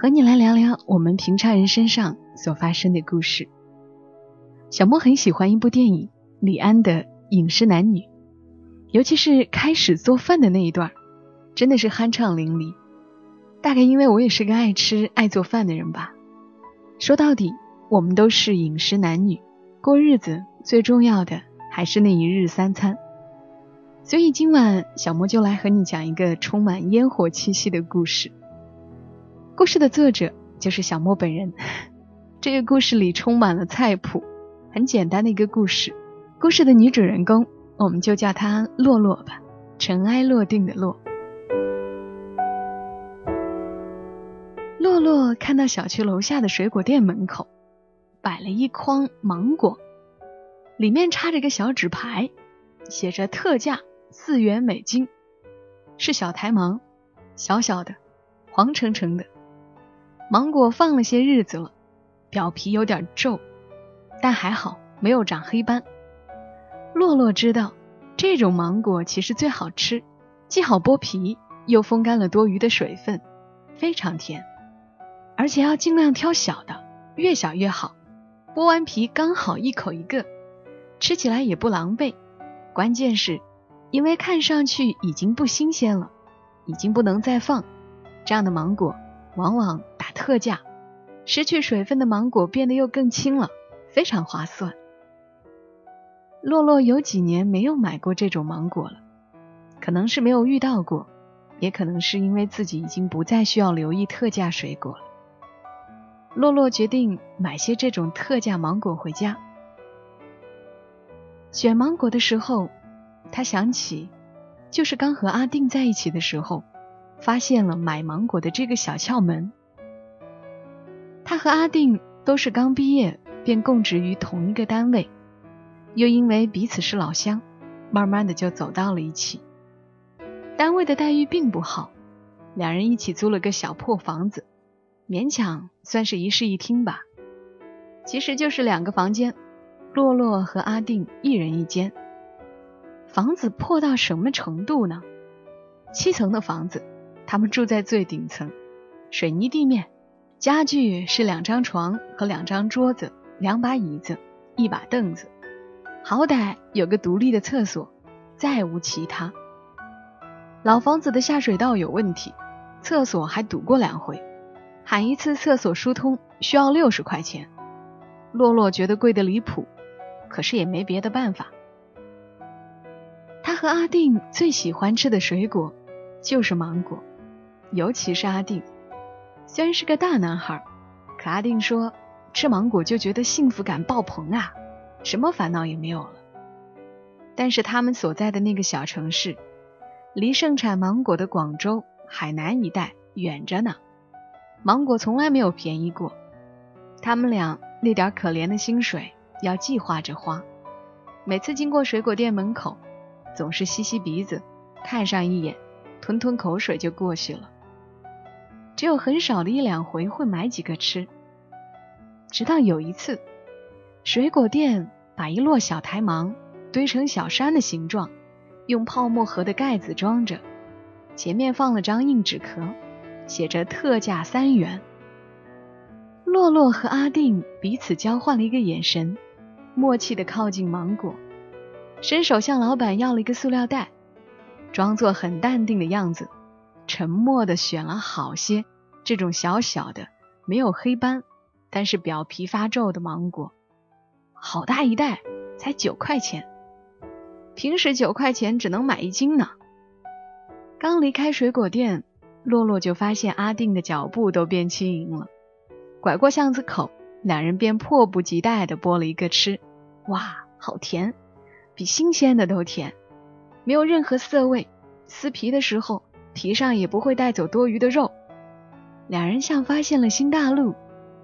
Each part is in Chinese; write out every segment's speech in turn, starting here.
和你来聊聊我们平常人身上所发生的故事。小莫很喜欢一部电影，李安的《饮食男女》，尤其是开始做饭的那一段，真的是酣畅淋漓。大概因为我也是个爱吃、爱做饭的人吧。说到底，我们都是饮食男女，过日子最重要的还是那一日三餐。所以今晚小莫就来和你讲一个充满烟火气息的故事。故事的作者就是小莫本人。这个故事里充满了菜谱，很简单的一个故事。故事的女主人公，我们就叫她洛洛吧，尘埃落定的洛。洛洛看到小区楼下的水果店门口摆了一筐芒果，里面插着个小纸牌，写着特价四元美金，是小台芒，小小的，黄澄澄的。芒果放了些日子了，表皮有点皱，但还好没有长黑斑。洛洛知道这种芒果其实最好吃，既好剥皮，又风干了多余的水分，非常甜。而且要尽量挑小的，越小越好。剥完皮刚好一口一个，吃起来也不狼狈。关键是，因为看上去已经不新鲜了，已经不能再放，这样的芒果往往打特价，失去水分的芒果变得又更轻了，非常划算。洛洛有几年没有买过这种芒果了，可能是没有遇到过，也可能是因为自己已经不再需要留意特价水果了。洛洛决定买些这种特价芒果回家。选芒果的时候，他想起，就是刚和阿定在一起的时候，发现了买芒果的这个小窍门。他和阿定都是刚毕业便供职于同一个单位，又因为彼此是老乡，慢慢的就走到了一起。单位的待遇并不好，两人一起租了个小破房子。勉强算是一室一厅吧，其实就是两个房间，洛洛和阿定一人一间。房子破到什么程度呢？七层的房子，他们住在最顶层，水泥地面，家具是两张床和两张桌子，两把椅子，一把凳子，好歹有个独立的厕所，再无其他。老房子的下水道有问题，厕所还堵过两回。喊一次厕所疏通需要六十块钱，洛洛觉得贵得离谱，可是也没别的办法。他和阿定最喜欢吃的水果就是芒果，尤其是阿定，虽然是个大男孩，可阿定说吃芒果就觉得幸福感爆棚啊，什么烦恼也没有了。但是他们所在的那个小城市，离盛产芒果的广州、海南一带远着呢。芒果从来没有便宜过，他们俩那点可怜的薪水要计划着花。每次经过水果店门口，总是吸吸鼻子，看上一眼，吞吞口水就过去了。只有很少的一两回会买几个吃。直到有一次，水果店把一摞小台芒堆成小山的形状，用泡沫盒的盖子装着，前面放了张硬纸壳。写着特价三元。洛洛和阿定彼此交换了一个眼神，默契的靠近芒果，伸手向老板要了一个塑料袋，装作很淡定的样子，沉默的选了好些这种小小的、没有黑斑，但是表皮发皱的芒果。好大一袋，才九块钱，平时九块钱只能买一斤呢。刚离开水果店。洛洛就发现阿定的脚步都变轻盈了，拐过巷子口，两人便迫不及待地剥了一个吃。哇，好甜，比新鲜的都甜，没有任何涩味，撕皮的时候皮上也不会带走多余的肉。两人像发现了新大陆，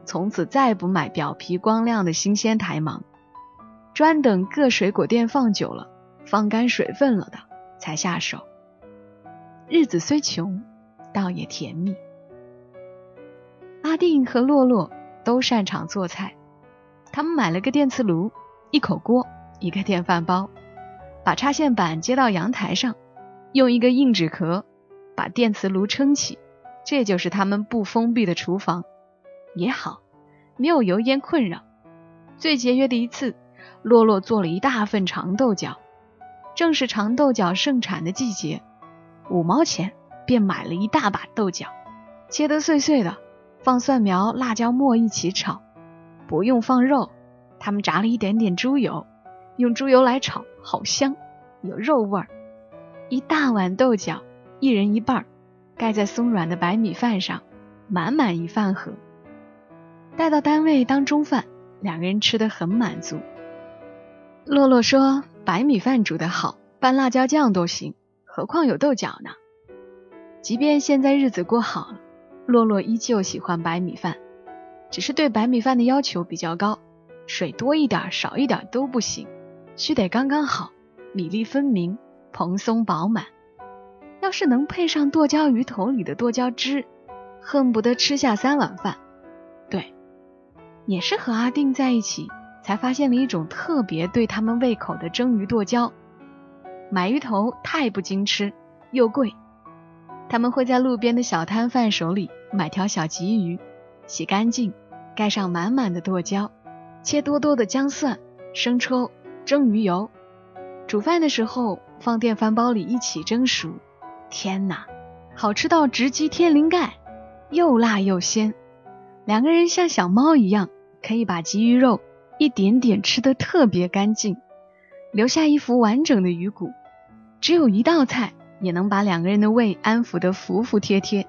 从此再不买表皮光亮的新鲜台芒，专等各水果店放久了、放干水分了的才下手。日子虽穷，倒也甜蜜。阿定和洛洛都擅长做菜，他们买了个电磁炉，一口锅，一个电饭煲，把插线板接到阳台上，用一个硬纸壳把电磁炉撑起，这就是他们不封闭的厨房。也好，没有油烟困扰。最节约的一次，洛洛做了一大份长豆角，正是长豆角盛产的季节。五毛钱便买了一大把豆角，切得碎碎的，放蒜苗、辣椒末一起炒，不用放肉。他们炸了一点点猪油，用猪油来炒，好香，有肉味儿。一大碗豆角，一人一半，盖在松软的白米饭上，满满一饭盒。带到单位当中饭，两个人吃得很满足。洛洛说：“白米饭煮得好，拌辣椒酱都行。”何况有豆角呢？即便现在日子过好了，洛洛依旧喜欢白米饭，只是对白米饭的要求比较高，水多一点、少一点都不行，须得刚刚好，米粒分明、蓬松饱满。要是能配上剁椒鱼头里的剁椒汁，恨不得吃下三碗饭。对，也是和阿定在一起，才发现了一种特别对他们胃口的蒸鱼剁椒。买鱼头太不经吃，又贵。他们会在路边的小摊贩手里买条小鲫鱼，洗干净，盖上满满的剁椒，切多多的姜蒜、生抽、蒸鱼油，煮饭的时候放电饭煲里一起蒸熟。天哪，好吃到直击天灵盖，又辣又鲜。两个人像小猫一样，可以把鲫鱼肉一点点吃得特别干净。留下一副完整的鱼骨，只有一道菜也能把两个人的胃安抚得服服帖帖。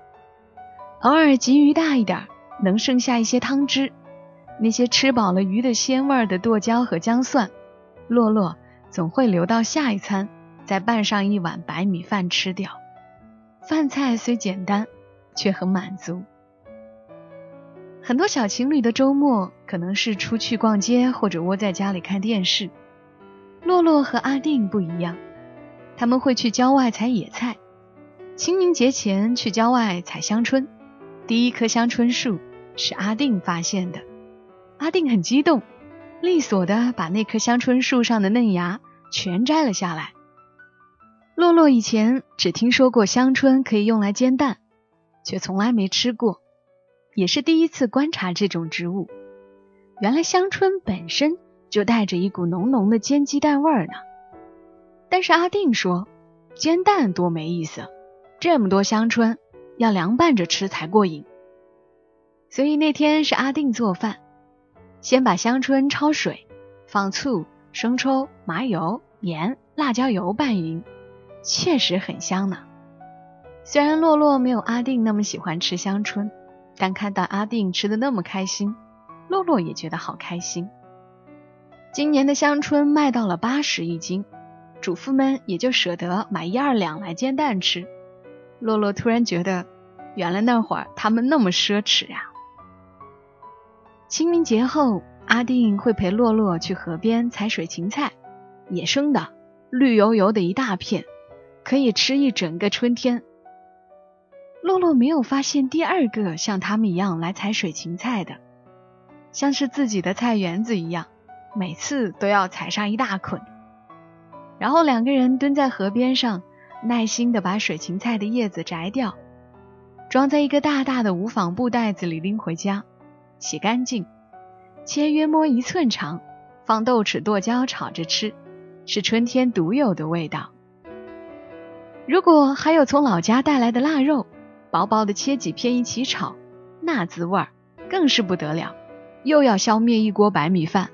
偶尔鲫鱼大一点，能剩下一些汤汁，那些吃饱了鱼的鲜味的剁椒和姜蒜，洛洛总会留到下一餐，再拌上一碗白米饭吃掉。饭菜虽简单，却很满足。很多小情侣的周末可能是出去逛街，或者窝在家里看电视。洛洛和阿定不一样，他们会去郊外采野菜。清明节前去郊外采香椿，第一棵香椿树是阿定发现的。阿定很激动，利索的把那棵香椿树上的嫩芽全摘了下来。洛洛以前只听说过香椿可以用来煎蛋，却从来没吃过，也是第一次观察这种植物。原来香椿本身。就带着一股浓浓的煎鸡蛋味儿呢。但是阿定说，煎蛋多没意思，这么多香椿要凉拌着吃才过瘾。所以那天是阿定做饭，先把香椿焯水，放醋、生抽、麻油、盐、辣椒油拌匀，确实很香呢。虽然洛洛没有阿定那么喜欢吃香椿，但看到阿定吃的那么开心，洛洛也觉得好开心。今年的香椿卖到了八十一斤，主妇们也就舍得买一二两来煎蛋吃。洛洛突然觉得，原来那会儿他们那么奢侈呀。清明节后，阿定会陪洛洛去河边采水芹菜，野生的，绿油油的一大片，可以吃一整个春天。洛洛没有发现第二个像他们一样来采水芹菜的，像是自己的菜园子一样。每次都要采上一大捆，然后两个人蹲在河边上，耐心的把水芹菜的叶子摘掉，装在一个大大的无纺布袋子里拎回家，洗干净，切约摸一寸长，放豆豉剁椒炒着吃，是春天独有的味道。如果还有从老家带来的腊肉，薄薄的切几片一起炒，那滋味儿更是不得了，又要消灭一锅白米饭。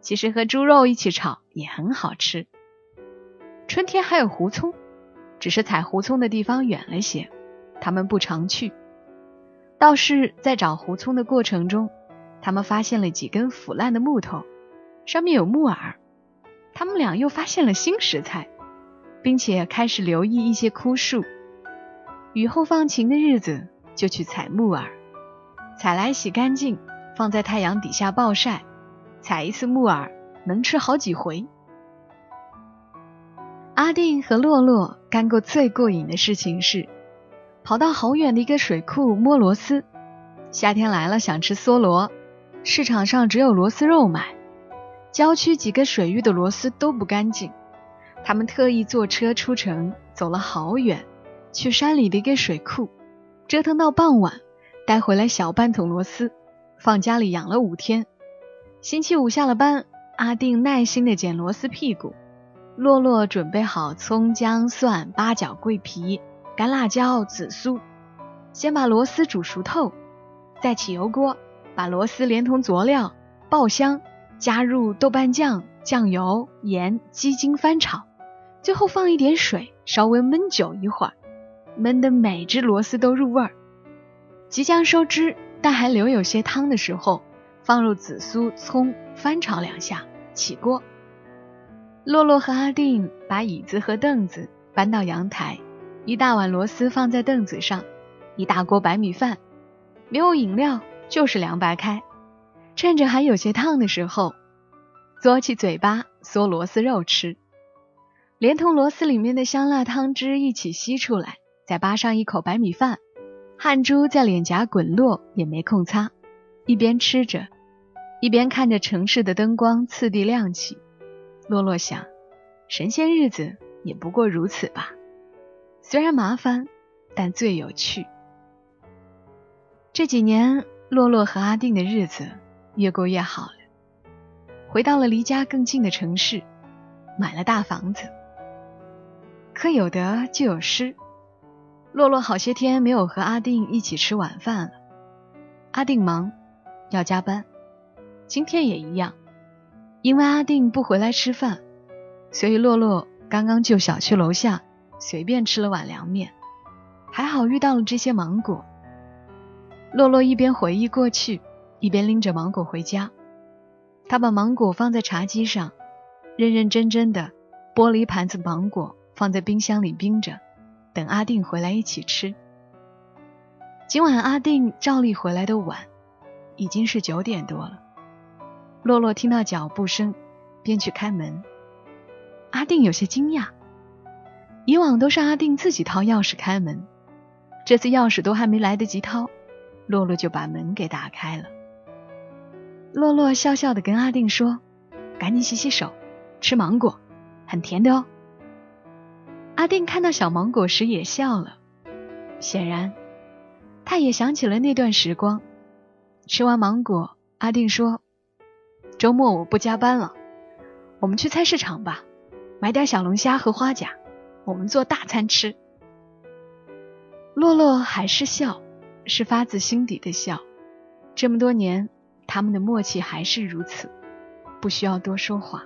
其实和猪肉一起炒也很好吃。春天还有胡葱，只是采胡葱的地方远了些，他们不常去。倒是在找胡葱的过程中，他们发现了几根腐烂的木头，上面有木耳。他们俩又发现了新食材，并且开始留意一些枯树。雨后放晴的日子，就去采木耳，采来洗干净，放在太阳底下暴晒。采一次木耳能吃好几回。阿定和洛洛干过最过瘾的事情是，跑到好远的一个水库摸螺丝。夏天来了，想吃梭罗，市场上只有螺丝肉买。郊区几个水域的螺丝都不干净，他们特意坐车出城，走了好远，去山里的一个水库，折腾到傍晚，带回来小半桶螺丝，放家里养了五天。星期五下了班，阿定耐心的捡螺丝屁股。洛洛准备好葱、姜、蒜、八角、桂皮、干辣椒、紫苏，先把螺丝煮熟透，再起油锅，把螺丝连同佐料爆香，加入豆瓣酱、酱油、盐、鸡精翻炒，最后放一点水，稍微焖久一会儿，焖的每只螺丝都入味儿。即将收汁，但还留有些汤的时候，放入紫苏、葱，翻炒两下，起锅。洛洛和阿定把椅子和凳子搬到阳台，一大碗螺丝放在凳子上，一大锅白米饭，没有饮料，就是凉白开。趁着还有些烫的时候，嘬起嘴巴嗦螺丝肉吃，连同螺丝里面的香辣汤汁一起吸出来，再扒上一口白米饭，汗珠在脸颊滚落也没空擦，一边吃着，一边看着城市的灯光次第亮起。洛洛想，神仙日子也不过如此吧，虽然麻烦，但最有趣。这几年，洛洛和阿定的日子越过越好了，回到了离家更近的城市，买了大房子。可有得就有失，洛洛好些天没有和阿定一起吃晚饭了。阿定忙，要加班，今天也一样。因为阿定不回来吃饭，所以洛洛刚刚就小区楼下随便吃了碗凉面。还好遇到了这些芒果。洛洛一边回忆过去，一边拎着芒果回家。他把芒果放在茶几上，认认真真的剥了一盘子芒果，放在冰箱里冰着，等阿定回来一起吃。今晚阿定照例回来的晚，已经是九点多了。洛洛听到脚步声，便去开门。阿定有些惊讶，以往都是阿定自己掏钥匙开门，这次钥匙都还没来得及掏，洛洛就把门给打开了。洛洛笑笑的跟阿定说：“赶紧洗洗手，吃芒果，很甜的哦。”阿定看到小芒果时也笑了，显然他也想起了那段时光。吃完芒果，阿定说。周末我不加班了，我们去菜市场吧，买点小龙虾和花甲，我们做大餐吃。洛洛还是笑，是发自心底的笑。这么多年，他们的默契还是如此，不需要多说话。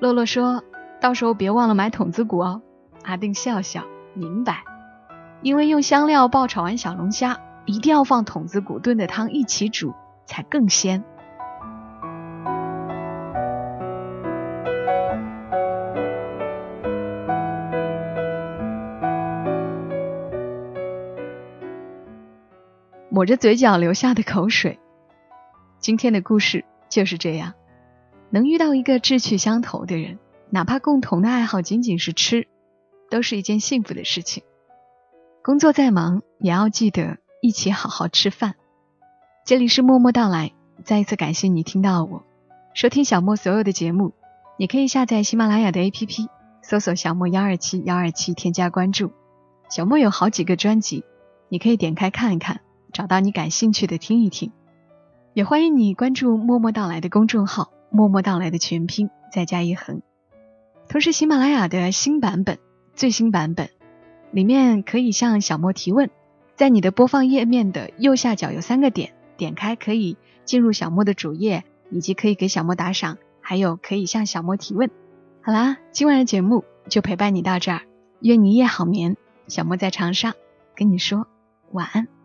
洛洛说：“到时候别忘了买筒子骨哦。”阿定笑笑，明白，因为用香料爆炒完小龙虾，一定要放筒子骨炖的汤一起煮，才更鲜。抹着嘴角流下的口水。今天的故事就是这样，能遇到一个志趣相投的人，哪怕共同的爱好仅仅是吃，都是一件幸福的事情。工作再忙，也要记得一起好好吃饭。这里是默默到来，再一次感谢你听到我。收听小莫所有的节目，你可以下载喜马拉雅的 APP，搜索“小莫幺二七幺二七”，添加关注。小莫有好几个专辑，你可以点开看一看。找到你感兴趣的听一听，也欢迎你关注“默默到来”的公众号，“默默到来”的全拼再加一横。同时，喜马拉雅的新版本、最新版本里面可以向小莫提问，在你的播放页面的右下角有三个点，点开可以进入小莫的主页，以及可以给小莫打赏，还有可以向小莫提问。好啦，今晚的节目就陪伴你到这儿，愿你一夜好眠。小莫在长沙跟你说晚安。